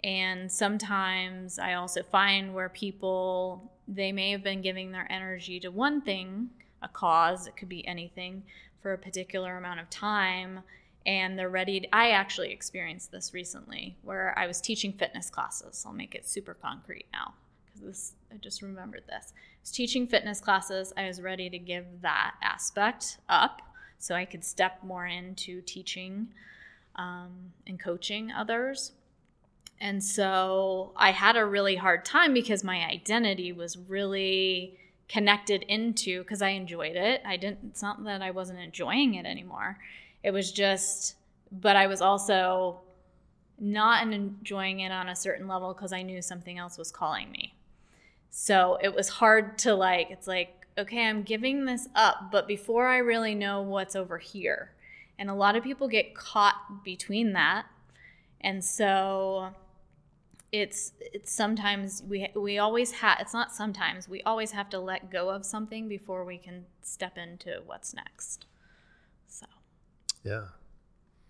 And sometimes I also find where people, they may have been giving their energy to one thing, a cause, it could be anything, for a particular amount of time. And they're ready. To, I actually experienced this recently where I was teaching fitness classes. I'll make it super concrete now because this, I just remembered this. I was teaching fitness classes. I was ready to give that aspect up so I could step more into teaching um, and coaching others. And so I had a really hard time because my identity was really connected into because I enjoyed it. I didn't it's not that I wasn't enjoying it anymore. It was just but I was also not enjoying it on a certain level because I knew something else was calling me. So it was hard to like it's like okay, I'm giving this up, but before I really know what's over here. And a lot of people get caught between that. And so it's it's sometimes we we always have it's not sometimes we always have to let go of something before we can step into what's next so Yeah.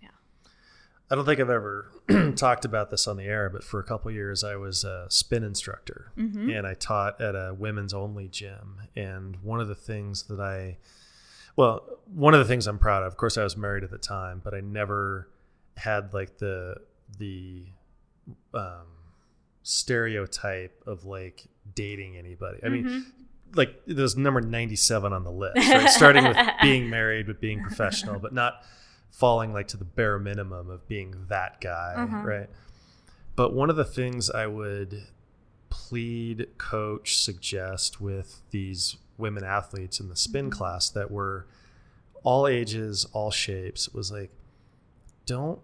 Yeah. I don't think I've ever talked about this on the air, but for a couple of years I was a spin instructor and I taught at a women's only gym. And one of the things that I, well, one of the things I'm proud of, of course, I was married at the time, but I never had like the, the, um, stereotype of like dating anybody. I mean, mm-hmm. like was number 97 on the list, right? starting with being married, but being professional, but not falling like to the bare minimum of being that guy, mm-hmm. right? But one of the things I would plead, coach, suggest with these women athletes in the spin mm-hmm. class that were all ages, all shapes was like, don't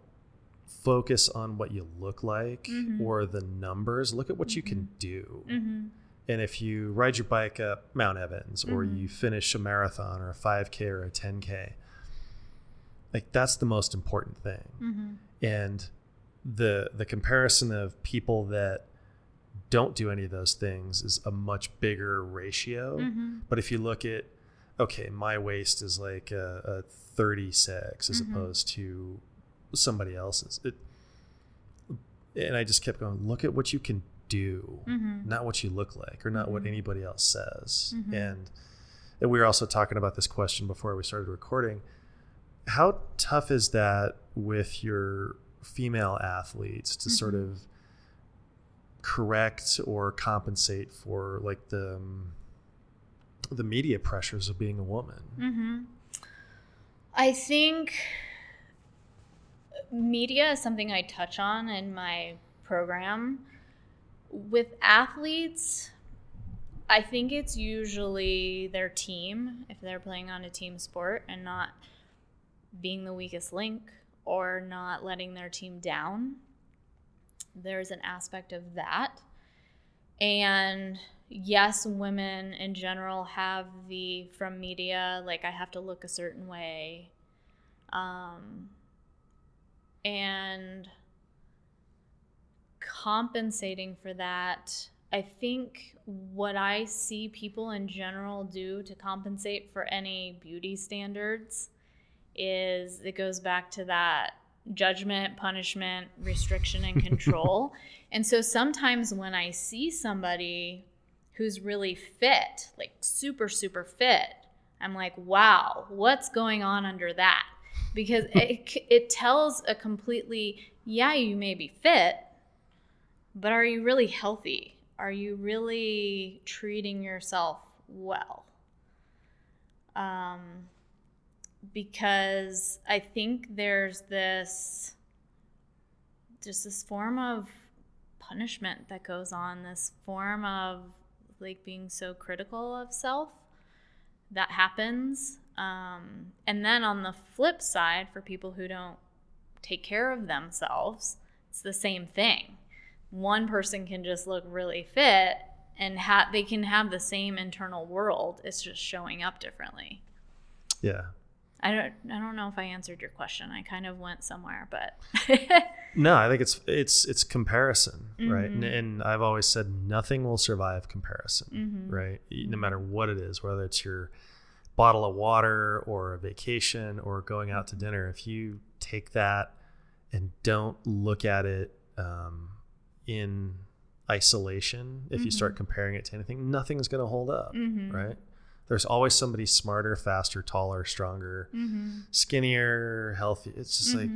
focus on what you look like mm-hmm. or the numbers. Look at what you can mm-hmm. do. Mm-hmm. And if you ride your bike up Mount Evans or you finish a marathon or a 5K or a 10K, like that's the most important thing. And the the comparison of people that don't do any of those things is a much bigger ratio. But if you look at okay, my waist is like a, a 36 as opposed to somebody else's. It, and I just kept going, look at what you can do, mm-hmm. not what you look like or not what mm-hmm. anybody else says. Mm-hmm. And, and we were also talking about this question before we started recording. How tough is that with your female athletes to sort of correct or compensate for like the um, the media pressures of being a woman? i think media is something i touch on in my program. With athletes i think it's usually their team if they're playing on a team sport and not being the weakest link or not letting their team down. There's an aspect of that. And yes women in general have the from media like i have to look a certain way. Um, and compensating for that I think what I see people in general do to compensate for any beauty standards is it goes back to that judgment, punishment, restriction, and control. and so sometimes when I see somebody who's really fit, like super, super fit, I'm like, wow, what's going on under that? Because it, it tells a completely, yeah, you may be fit, but are you really healthy? Are you really treating yourself well? Um, because I think there's this just this form of punishment that goes on, this form of like being so critical of self that happens. Um, and then on the flip side, for people who don't take care of themselves, it's the same thing. One person can just look really fit and ha- they can have the same internal world. It's just showing up differently. Yeah. I don't I don't know if I answered your question. I kind of went somewhere, but No, I think it's it's it's comparison, right? And, Mm-hmm. and I've always said nothing will survive comparison, Mm-hmm. right? No matter what it is, whether it's your bottle of water or a vacation or going out to dinner, if you take that and don't look at it um, in isolation, if you Mm-hmm. start comparing it to anything, nothing's going to hold up, right? There's always somebody smarter, faster, taller, stronger, Mm-hmm. skinnier, healthy. It's just like,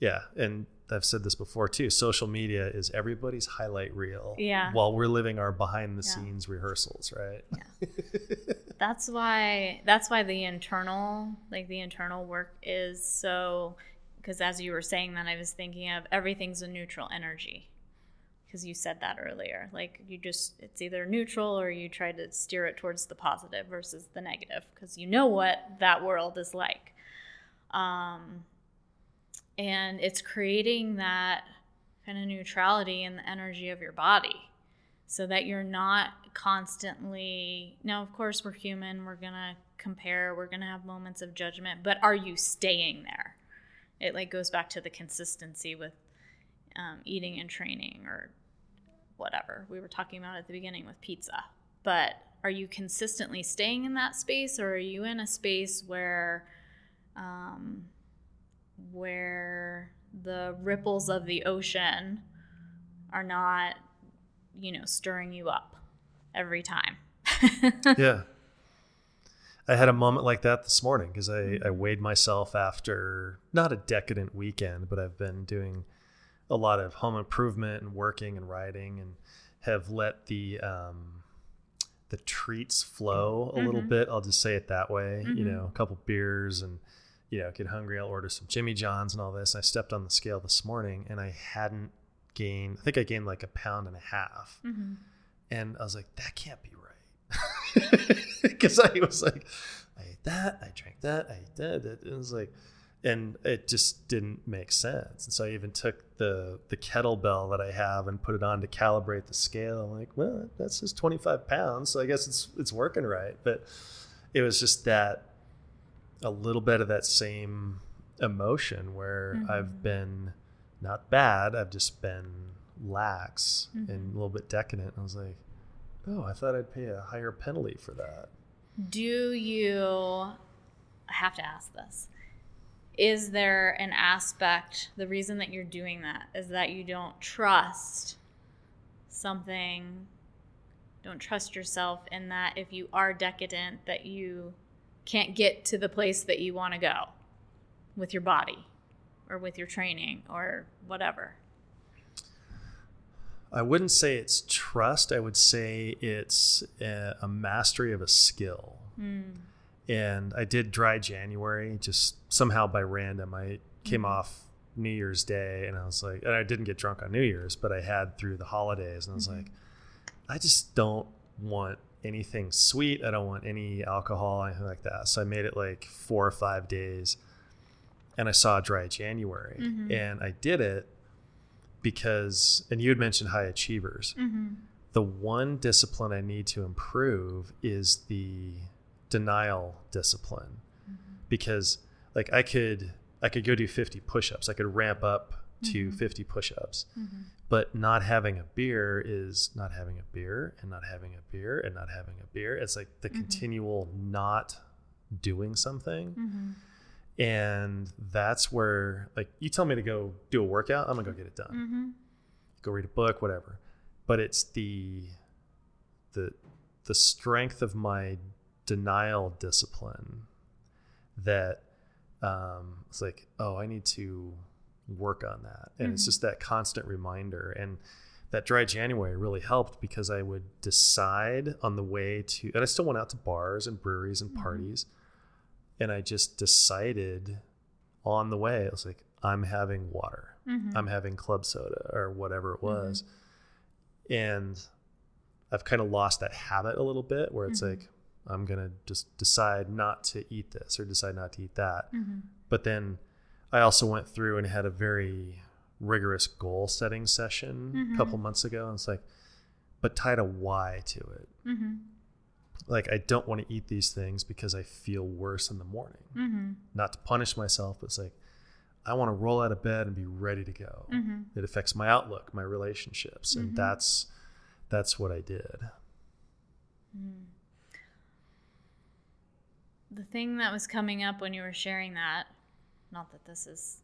yeah. And I've said this before too. Social media is everybody's highlight reel. Yeah. While we're living our behind the Yeah. scenes rehearsals, right? Yeah. that's why that's why the internal like the internal work is so because as you were saying that I was thinking of everything's a neutral energy because you said that earlier like you just it's either neutral or you try to steer it towards the positive versus the negative because you know what that world is like um and it's creating that kind of neutrality in the energy of your body so that you're not constantly now of course we're human we're gonna compare we're gonna have moments of judgment but are you staying there? It like goes back to the consistency with um, eating and training or whatever. We were talking about at the beginning with pizza. But are you consistently staying in that space or are you in a space where um, where the ripples of the ocean are not you know stirring you up every time yeah. I had a moment like that this morning because I, I weighed myself after not a decadent weekend, but I've been doing a lot of home improvement and working and writing and have let the um, the treats flow a little bit. I'll just say it that way. You know, a couple beers and you know, get hungry. I'll order some Jimmy John's and all this. I stepped on the scale this morning and I hadn't gained. I think I gained like a pound and a half, mm-hmm. and I was like, that can't be right because I was like, I ate that, I drank that, I ate that. that. It was like, and it just didn't make sense. And so I even took the the kettlebell that I have and put it on to calibrate the scale. I'm like, well, that says 25 pounds, so I guess it's it's working right. But it was just that a little bit of that same emotion where mm-hmm. I've been not bad, I've just been lax mm-hmm. and a little bit decadent. I was like, oh, I thought I'd pay a higher penalty for that. do you i have to ask this is there an aspect the reason that you're doing that is that you don't trust something don't trust yourself in that if you are decadent that you can't get to the place that you want to go with your body or with your training or whatever I wouldn't say it's trust. I would say it's a, a mastery of a skill. Hmm. And I did dry January just somehow by random. I came hmm. off New Year's Day and I was like, and I didn't get drunk on New Year's, but I had through the holidays. And I was mm-hmm. like, I just don't want anything sweet. I don't want any alcohol, anything like that. So I made it like four or five days and I saw dry January mm-hmm. and I did it because, and you had mentioned high achievers. Mm-hmm. The one discipline I need to improve is the denial discipline mm-hmm. because like I could I could go do 50 push-ups. I could ramp up to 50 push-ups. But not having a beer is not having a beer and not having a beer and not having a beer. It's like the mm-hmm. continual not doing something. Mm-hmm. And that's where, like, you tell me to go do a workout, I'm gonna go get it done. Mm-hmm. Go read a book, whatever. But it's the the the strength of my denial discipline that um, it's like, oh, I need to work on that, and it's mm-hmm. just that constant reminder. And that dry January really helped because I would decide on the way to, and I still went out to bars and breweries and mm-hmm. parties, and I just decided on the way. I was like, I'm having water, mm-hmm. I'm having club soda or whatever it was, and I've kind of lost that habit a little bit where it's like I'm gonna just decide not to eat this or decide not to eat that. But then I also went through and had a very rigorous goal setting session a couple months ago. And it's like, but tied a why to it. Mm-hmm. Like I don't want to eat these things because I feel worse in the morning. Mm-hmm. Not to punish myself, but it's like I want to roll out of bed and be ready to go. It affects my outlook, my relationships, and that's that's what I did. Mm. The thing that was coming up when you were sharing that, not that this is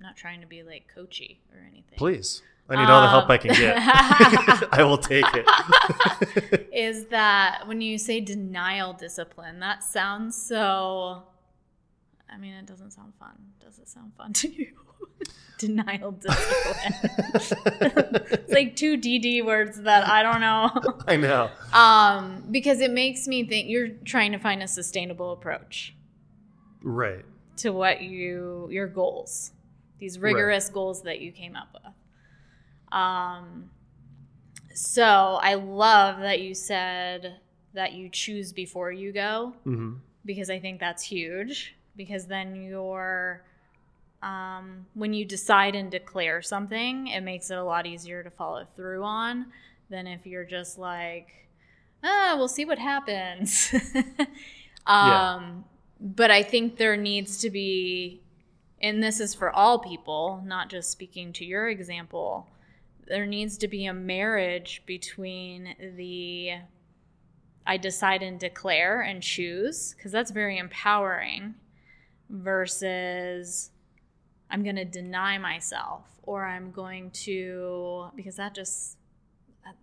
not trying to be like coachy or anything. Please. I need all the help I can get. I will take it. is that when you say denial discipline, that sounds so. I mean, it doesn't sound fun. Does it sound fun to you? denial discipline. it's like two DD words that I don't know. I know. Um, because it makes me think you're trying to find a sustainable approach Right. To what you your goals, these rigorous goals that you came up with. Um, so I love that you said that you choose before you go hmm because I think that's huge. Because then you're, um, when you decide and declare something, it makes it a lot easier to follow through on than if you're just like, ah, we'll see what happens. um, But I think there needs to be, and this is for all people, not just speaking to your example, there needs to be a marriage between the I decide and declare and choose, because that's very empowering, versus I'm going to deny myself or I'm going to, because that just,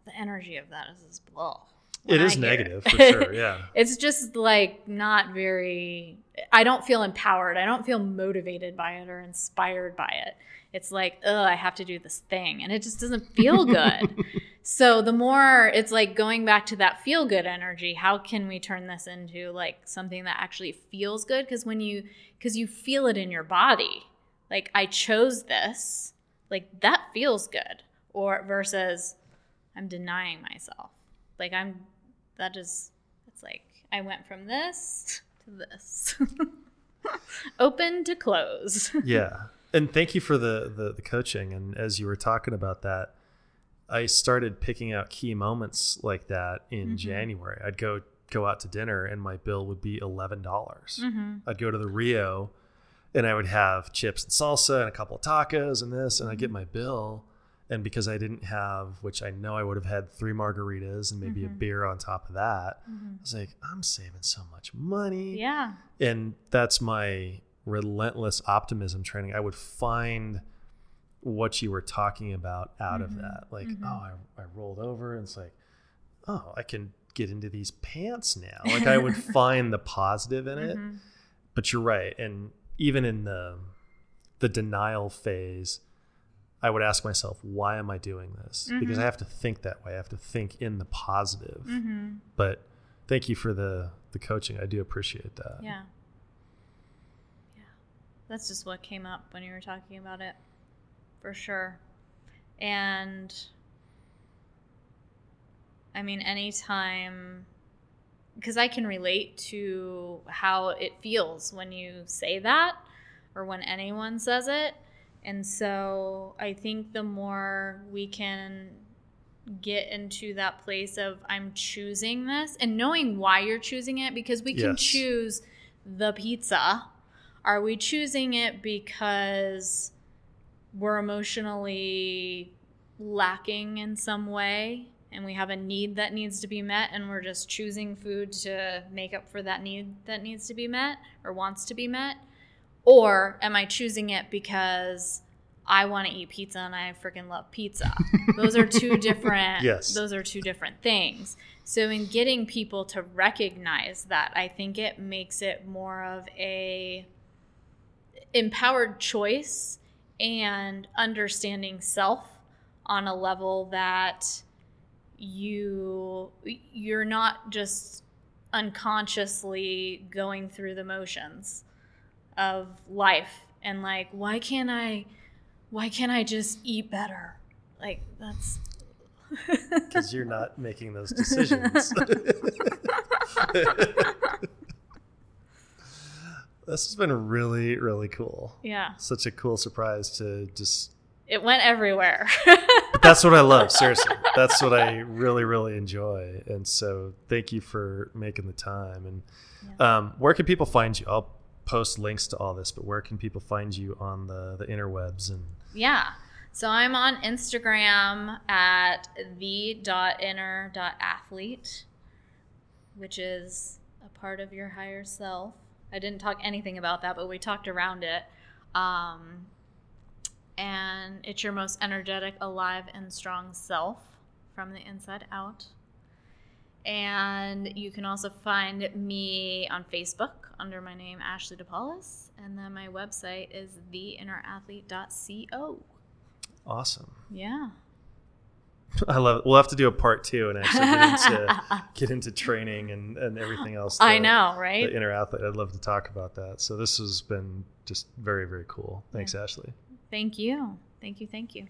the energy of that is just blah. It is negative it. for sure. Yeah. it's just like not very i don't feel empowered i don't feel motivated by it or inspired by it it's like oh i have to do this thing and it just doesn't feel good so the more it's like going back to that feel good energy how can we turn this into like something that actually feels good because when you because you feel it in your body like i chose this like that feels good or versus i'm denying myself like i'm that is it's like I went from this to this. Open to close. yeah. And thank you for the, the the coaching. And as you were talking about that i started picking out key moments like that in mm-hmm. january. I'd go go out to dinner and my bill would be $11. Mm-hmm. I'd go to the rio and i would have chips and salsa and a couple of tacos and this and i get mm-hmm. my bill and because i didn't have which i know i would have had three margaritas and maybe a mm-hmm. beer on top of that mm-hmm. i was like i'm saving so much money. Yeah. and that's my relentless optimism training. I would find what you were talking about out of mm-hmm. that. Like oh I, I rolled over and it's like oh i can get into these pants now. Like i would find the positive in it. But you're right and even in the the denial phase i would ask myself why am i doing this because mm-hmm. i have to think that way i have to think in the positive mm-hmm. but thank you for the the coaching i do appreciate that Yeah. Yeah. That's just what came up when you were talking about it. For sure. And I mean anytime because I can relate to how it feels when you say that or when anyone says it. And so I think the more we can get into that place of I'm choosing this and knowing why you're choosing it because we can Yes. choose the pizza. Are we choosing it because we're emotionally lacking in some way and we have a need that needs to be met and we're just choosing food to make up for that need that needs to be met or wants to be met or am i choosing it because i want to eat pizza and i freaking love pizza? Those are two different Yes. those are two different things. So in getting people to recognize that i think it makes it more of a empowered choice and understanding self on a level that you you're not just unconsciously going through the motions of life and like why can't i why can't i just eat better like that's because you're not making those decisions. this has been really, really cool. yeah Such a cool surprise to just. it went everywhere But that's what I love, seriously. That's what I really, really enjoy. And so thank you for making the time. And um, where can people find you? I'll post links to all this, but where can people find you on the, the interwebs? And Yeah. So I'm on Instagram at the.inner.athlete, which is a part of your higher self. I didn't talk anything about that, but we talked around it. Um, and it's your most energetic, alive, and strong self from the inside out. And you can also find me on Facebook under my name, Ashley DePaulis. And then my website is theinnerathlete.co. awesome. Yeah. I love it. We'll have to do a part two and actually get into, get into training and, and everything else. I know, right? The inner athlete. I'd love to talk about that. So this has been just very, very cool. Thanks, Ashley. Thank you. Thank you. Thank you.